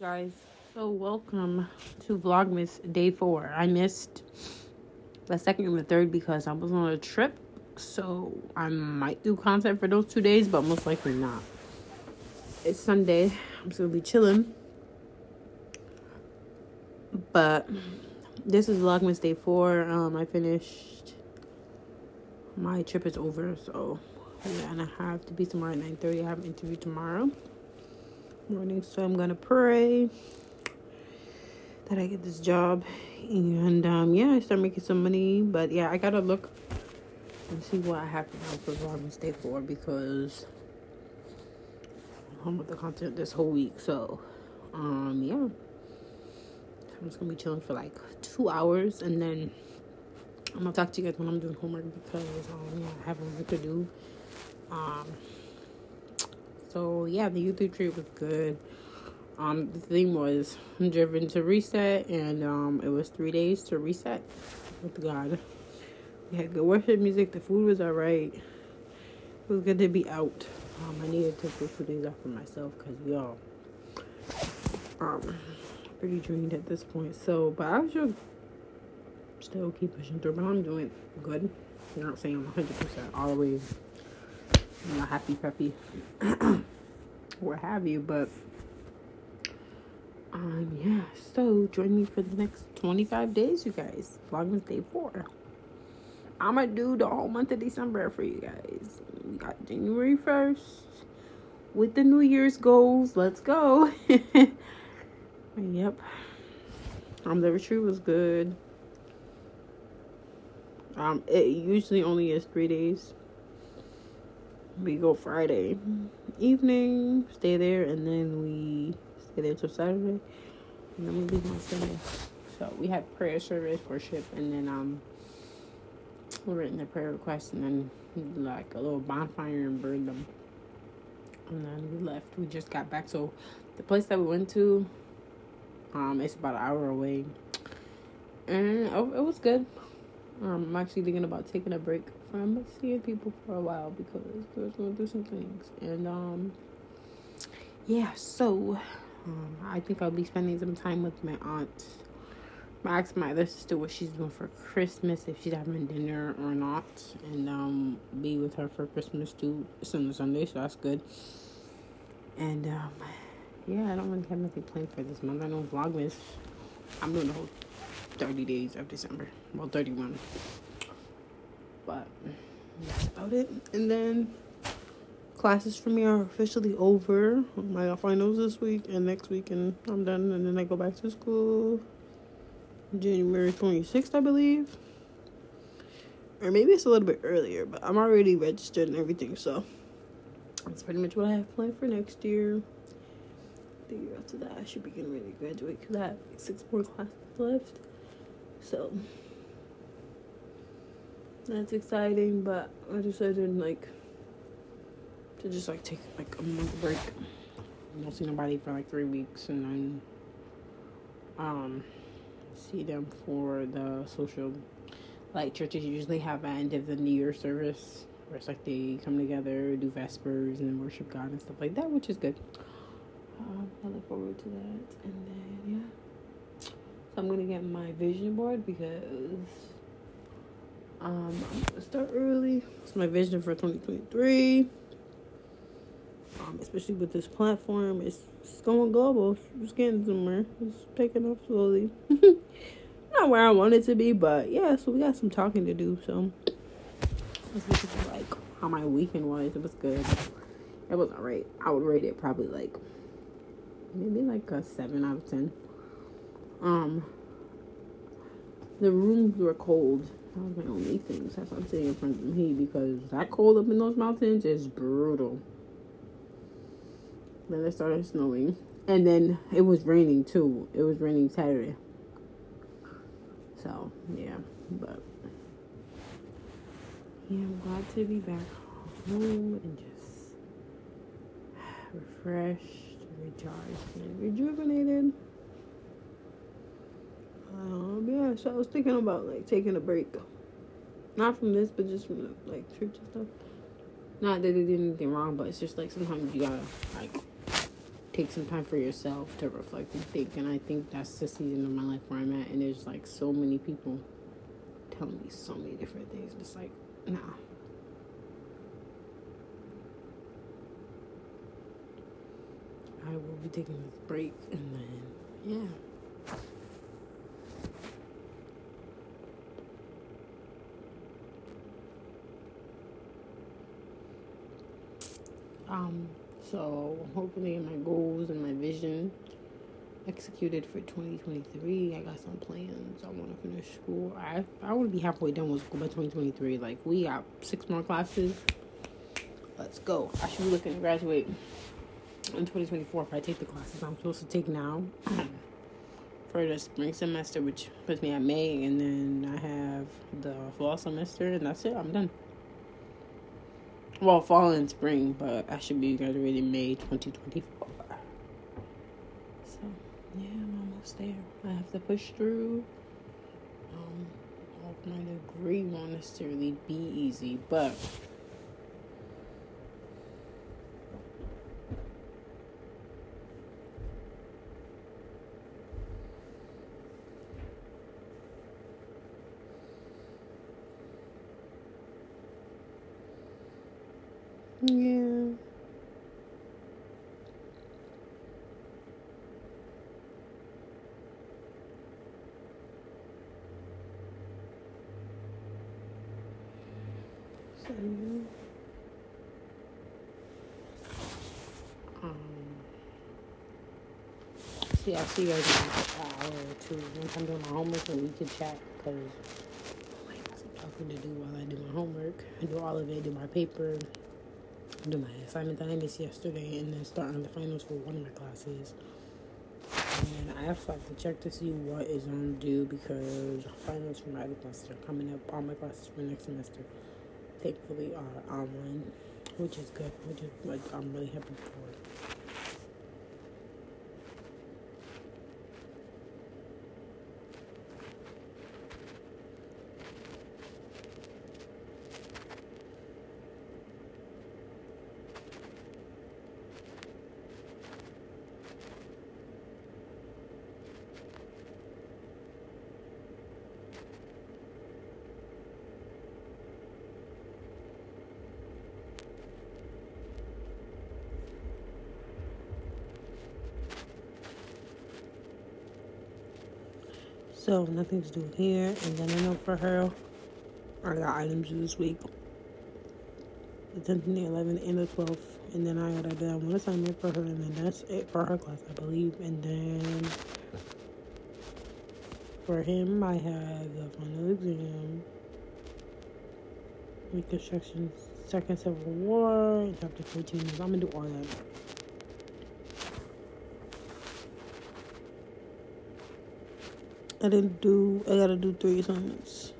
guys so welcome to vlogmas day four. I missed the second and the third because i was on a trip so i might do content for those two days but most likely not. It's sunday. I'm just gonna be chilling. But this is vlogmas day four. Um i finished my trip is over so yeah and i have to be somewhere at 9 30 i have an interview tomorrow morning so i'm gonna pray that i get this job. And um yeah i start making some money. But yeah i gotta look and see what i have to do for vlogmas day four because i'm home with the content this whole week. So um yeah. I'm just gonna be chilling for like two hours. And then i'm gonna talk to you guys when i'm doing homework because um yeah i have homework to do. Um so yeah, the YouTube trip was good. Um, the theme was driven to reset, and um, it was three days to reset with God. We had good worship music. The food was alright. It was good to be out. Um, I needed to take two days off for myself because we all um pretty drained at this point. So, but I should still keep pushing through. But I'm doing good. You know what I'm saying? I'm 100 percent all the way you know, happy peppy what have you but um yeah so join me for the next 25 days you guys. Vlogmas day four. I'm gonna do the whole month of december for you guys. We got january 1st with the new year's goals. Let's go. Yep. Um the retreat was good. Um it usually only is three days we go Friday evening, stay there, and then we stay there till Saturday, and then we leave on Sunday. So we have prayer service, worship, and then um, we written the prayer request, and then like a little bonfire and burned them, and then we left. We just got back. So the place that we went to, um, it's about an hour away, and oh, it was good. Um, I'm actually thinking about taking a break from seeing people for a while because I was going through some things. And um, yeah, so um, I think I'll be spending some time with my aunt. I asked my other sister what she's doing for Christmas, if she's having dinner or not, and um, be with her for Christmas too. It's on Sunday, so that's good. And um, yeah, I don't really have nothing planned for this month. I know Vlogmas. I'm doing the whole 30 days of December. Well, 31. But that's about it. And then classes for me are officially over. My finals this week and next week, and I'm done. And then I go back to school January 26th, I believe. Or maybe it's a little bit earlier, but I'm already registered and everything, so that's pretty much what I have planned for next year. The year after that, I should be getting ready to graduate because I have six more classes left. So that's exciting, but I decided like to just like take like a month break. I don't see nobody for like three weeks and then um see them for the social like churches usually have at end of the New Year service where it's like they come together, do vespers and worship God and stuff like that, which is good. Um, I look forward to that and then yeah. So I'm gonna get my vision board because um, I'm gonna start early. It's my vision for 2023. Um, especially with this platform, it's, it's going global. It's getting somewhere. It's taking off slowly. Not where I want it to be, but yeah. So we got some talking to do. So let's look at like how my weekend was. It was good. It was alright. I would rate it probably like maybe like a seven out of ten. Um, the rooms were cold. That was my only thing. That's why I'm sitting in front of me because that cold up in those mountains is brutal. Then it started snowing, and then it was raining too. It was raining Saturday. So yeah, but yeah, I'm glad to be back home and just refreshed, recharged, and rejuvenated. Um, yeah, so I was thinking about like taking a break. Not from this, but just from like church and stuff. Not that they did anything wrong, but it's just like sometimes you gotta like take some time for yourself to reflect and think. And I think that's the season of my life where I'm at. And there's like so many people telling me so many different things. It's like, nah. I will be taking this break and then, yeah. Um, so hopefully my goals and my vision executed for 2023. I got some plans. I want to finish school. I I want to be halfway done with school by 2023. Like we got six more classes. Let's go. I should be looking to graduate in 2024 if I take the classes I'm supposed to take now for the spring semester, which puts me at May, and then I have the fall semester, and that's it. I'm done. Well, fall and spring, but I should be graduating May 2024. So, yeah, I'm almost there. I have to push through. Um, my degree won't necessarily be easy, but Yeah. So, um, see, I'll see you guys in an hour or two once I'm doing my homework and we can chat because I some talking to do while I do my homework. I do all of it, do my paper, do my assignment that I missed yesterday, and then start on the finals for one of my classes. And I have to check to see what is on due because finals for my other classes are coming up. All my classes for next semester, thankfully, are online, which is good, which is what I'm really happy for. So nothing's due here. And then I know for her, I got items this week. The 10th and the 11th and the 12th. And then I gotta do one assignment for her. And then that's it for her class, I believe. And then for him, I have the final exam. Reconstruction, Second Civil War, chapter 14. I'm gonna do all that. I didn't do, I gotta do three assignments.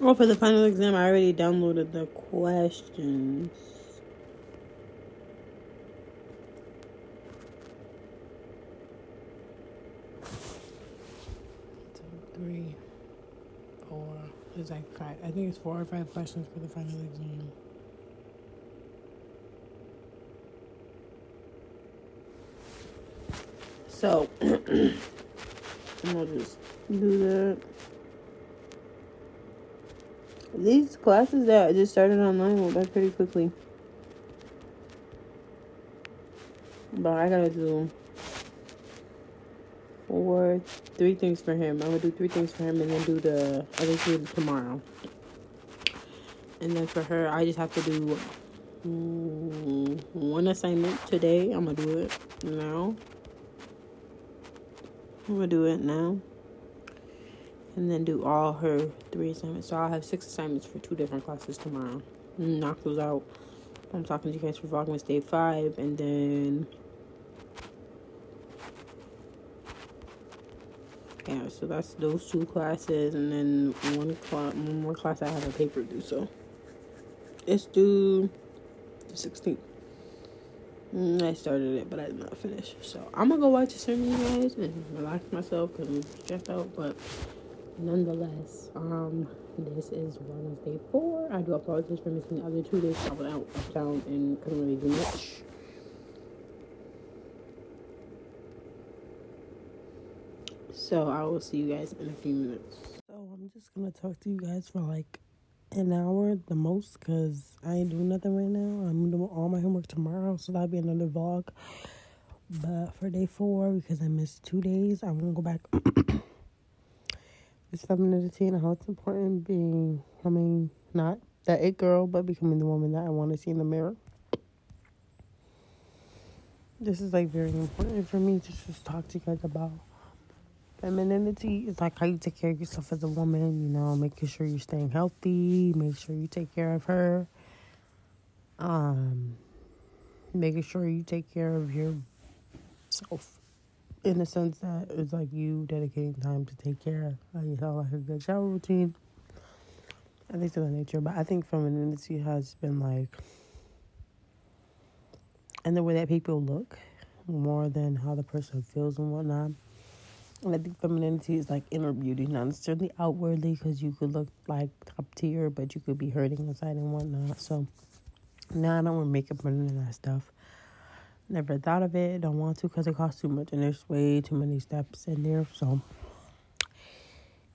Oh, for the final exam, I already downloaded the questions. Four or five questions for the final exam. So, I'm going to just do that. These classes that I just started online went by pretty quickly. But I gotta do four, three things for him. I'm gonna do three things for him and then do the other two tomorrow. And then for her, I just have to do one assignment today. I'm gonna do it now. I'm gonna do it now. And then do all her three assignments. So I'll have six assignments for two different classes tomorrow. Knock those out. I'm talking to you guys for Vlogmas Day 5. And then yeah so that's those two classes and then one class one more class i have a paper due so it's due the 16th Mm, I started it, but I did not finish. So I'm gonna go watch a sermon, you guys, and relax myself because I'm stressed out. But nonetheless, um, this is Wednesday four. I do apologize for missing the other two days. I was out of town and couldn't really do much. So I will see you guys in a few minutes. So I'm just gonna talk to you guys for like an hour the most because I ain't doing nothing right now. I'm doing all my homework tomorrow, so that'll be another vlog. But for day four, because I missed two days, I'm gonna go back. it's femininity and how it's important being, I mean, not that it girl, but becoming the woman that I want to see in the mirror. This is like very important for me to just talk to you guys about femininity is like how you take care of yourself as a woman, you know, making sure you're staying healthy, make sure you take care of her. Um making sure you take care of yourself in the sense that it's like you dedicating time to take care of yourself, like a good shower routine. I think to that nature, but I think femininity has been like and the way that people look more than how the person feels and whatnot. And I think femininity is like inner beauty, not necessarily outwardly, because you could look like top tier, but you could be hurting inside and whatnot. So now I don't wear makeup or none of that stuff. Never thought of it. Don't want to because it costs too much, and there's way too many steps in there. So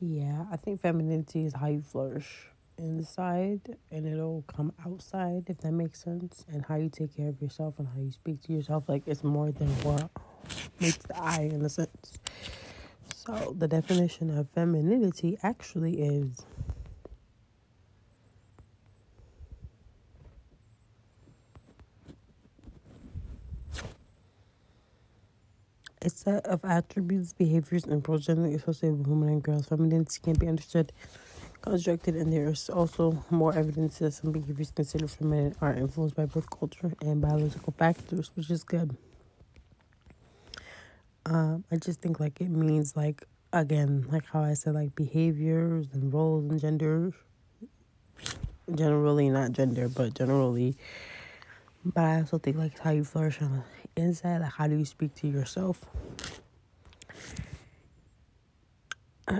yeah, I think femininity is how you flourish inside, and it'll come outside if that makes sense. And how you take care of yourself and how you speak to yourself, like it's more than what meets the eye in a sense. So, the definition of femininity actually is a set of attributes, behaviors, and progeny associated with women and girls. Femininity can be understood, constructed, and there is also more evidence that some behaviors considered feminine are influenced by both culture and biological factors, which is good. Um, I just think like it means like again, like how I said, like behaviors and roles and gender. Generally, not gender, but generally. But I also think like how you flourish on the inside, like how do you speak to yourself. so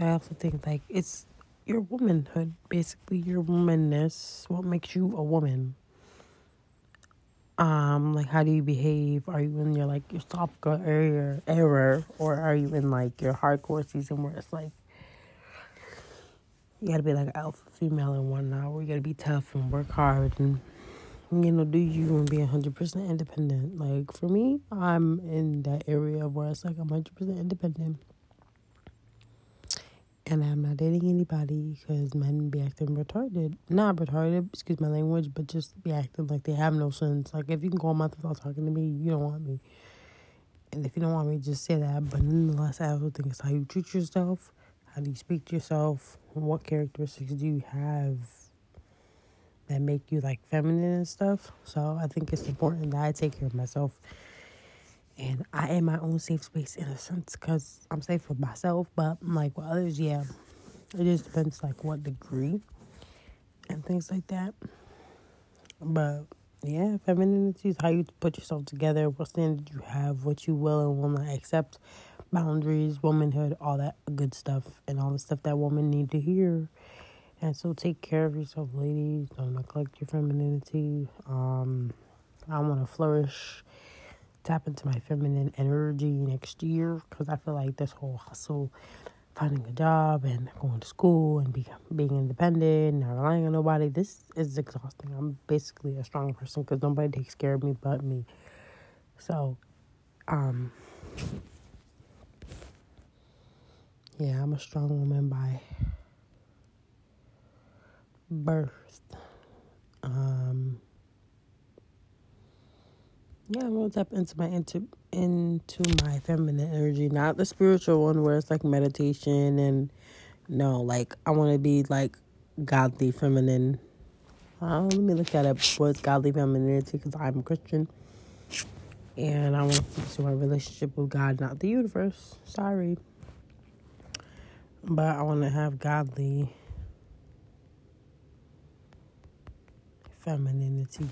I also think like it's your womanhood, basically your womanness, what makes you a woman. Um, like how do you behave? Are you in your like your soft girl area era, or are you in like your hardcore season where it's like you gotta be like an alpha female and whatnot, where you gotta be tough and work hard and you know do you and be hundred percent independent. Like for me, I'm in that area where it's like I'm hundred percent independent and I'm not dating anybody because men be acting retarded. Not retarded, excuse my language, but just be acting like they have no sense. Like, if you can a month without talking to me, you don't want me. And if you don't want me, just say that. But nonetheless, I also think it's how you treat yourself, how do you speak to yourself, what characteristics do you have that make you like feminine and stuff. So I think it's important that I take care of myself and I am my own safe space in a sense because I'm safe with myself, but like with others, yeah, it just depends like what degree and things like that. But yeah, femininity is how you put yourself together, what standard you have, what you will and will not accept, boundaries, womanhood, all that good stuff, and all the stuff that women need to hear. And so take care of yourself, ladies. Don't neglect your femininity. Um, I want to flourish tap into my feminine energy next year because I feel like this whole hustle, finding a job and going to school and be, being independent, not relying on nobody, this is exhausting. I'm basically a strong person because nobody takes care of me but me. So, um, yeah, I'm a strong woman by birth. Um, yeah, I'm gonna tap into my into into my feminine energy, not the spiritual one where it's like meditation and no, like I want to be like godly feminine. Uh, let me look at up. What's godly femininity? Because I'm a Christian, and I want to focus my relationship with God, not the universe. Sorry. but I want to have godly femininity.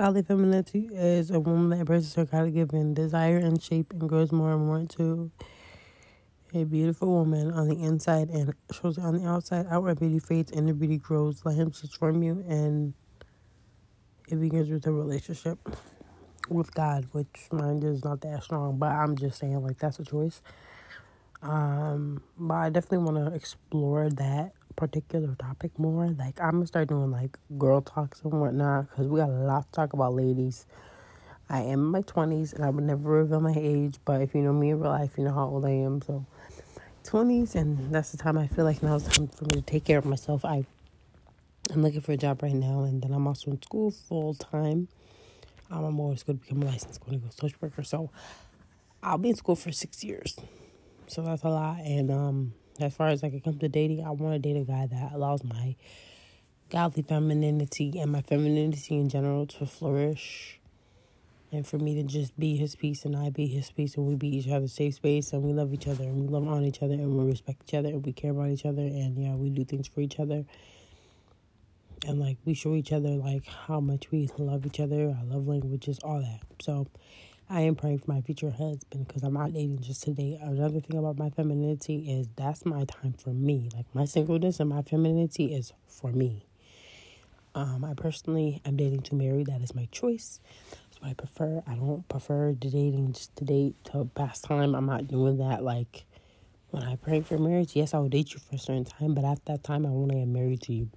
Godly femininity is a woman that embraces her God given desire and shape and grows more and more into a beautiful woman on the inside and shows on the outside. Outward beauty fades, inner beauty grows. Let him transform you, and it begins with a relationship with God, which mine is not that strong, but I'm just saying, like, that's a choice. Um, but I definitely want to explore that particular topic more. Like I'm gonna start doing like girl talks and whatnot because we got a lot to talk about, ladies. I am in my twenties and I would never reveal my age, but if you know me in real life, you know how old I am. So twenties, and that's the time I feel like now it's time for me to take care of myself. I I'm looking for a job right now, and then I'm also in school full time. I'm always to become a licensed clinical social worker, so I'll be in school for six years. So that's a lot, and um, as far as like it comes to dating, I want to date a guy that allows my godly femininity and my femininity in general to flourish. And for me to just be his peace and I be his peace and we be each other's safe space and we love each other and we love on each other and we respect each other and we care about each other and yeah, we do things for each other. And like we show each other like how much we love each other, our love languages, all that. So I am praying for my future husband because I'm not dating just today. Another thing about my femininity is that's my time for me. Like my singleness and my femininity is for me. Um, I personally am dating to marry. That is my choice. What I prefer. I don't prefer dating just to date to pass time. I'm not doing that. Like when I pray for marriage, yes, I will date you for a certain time, but at that time, I want to get married to you.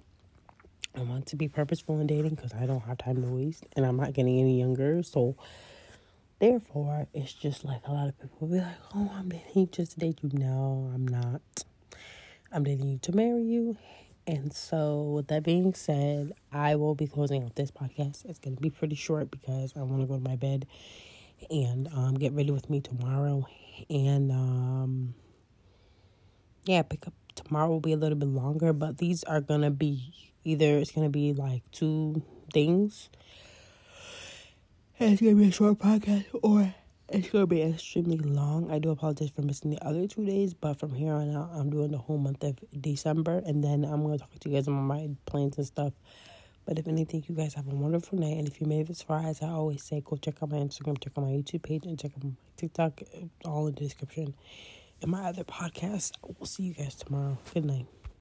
I want to be purposeful in dating because I don't have time to waste, and I'm not getting any younger. So Therefore, it's just like a lot of people be like, oh, I'm dating you just to date you. No, I'm not. I'm dating you to marry you. And so, with that being said, I will be closing out this podcast. It's going to be pretty short because I want to go to my bed and um, get ready with me tomorrow. And um, yeah, pick up tomorrow will be a little bit longer, but these are going to be either it's going to be like two things it's gonna be a short podcast or it's gonna be extremely long. I do apologize for missing the other two days, but from here on out, I'm doing the whole month of December, and then I'm gonna talk to you guys about my plans and stuff. But if anything, you guys have a wonderful night, and if you made it this far, as I always say, go check out my Instagram, check out my YouTube page, and check out my TikTok, all in the description, and my other podcast. We'll see you guys tomorrow. Good night.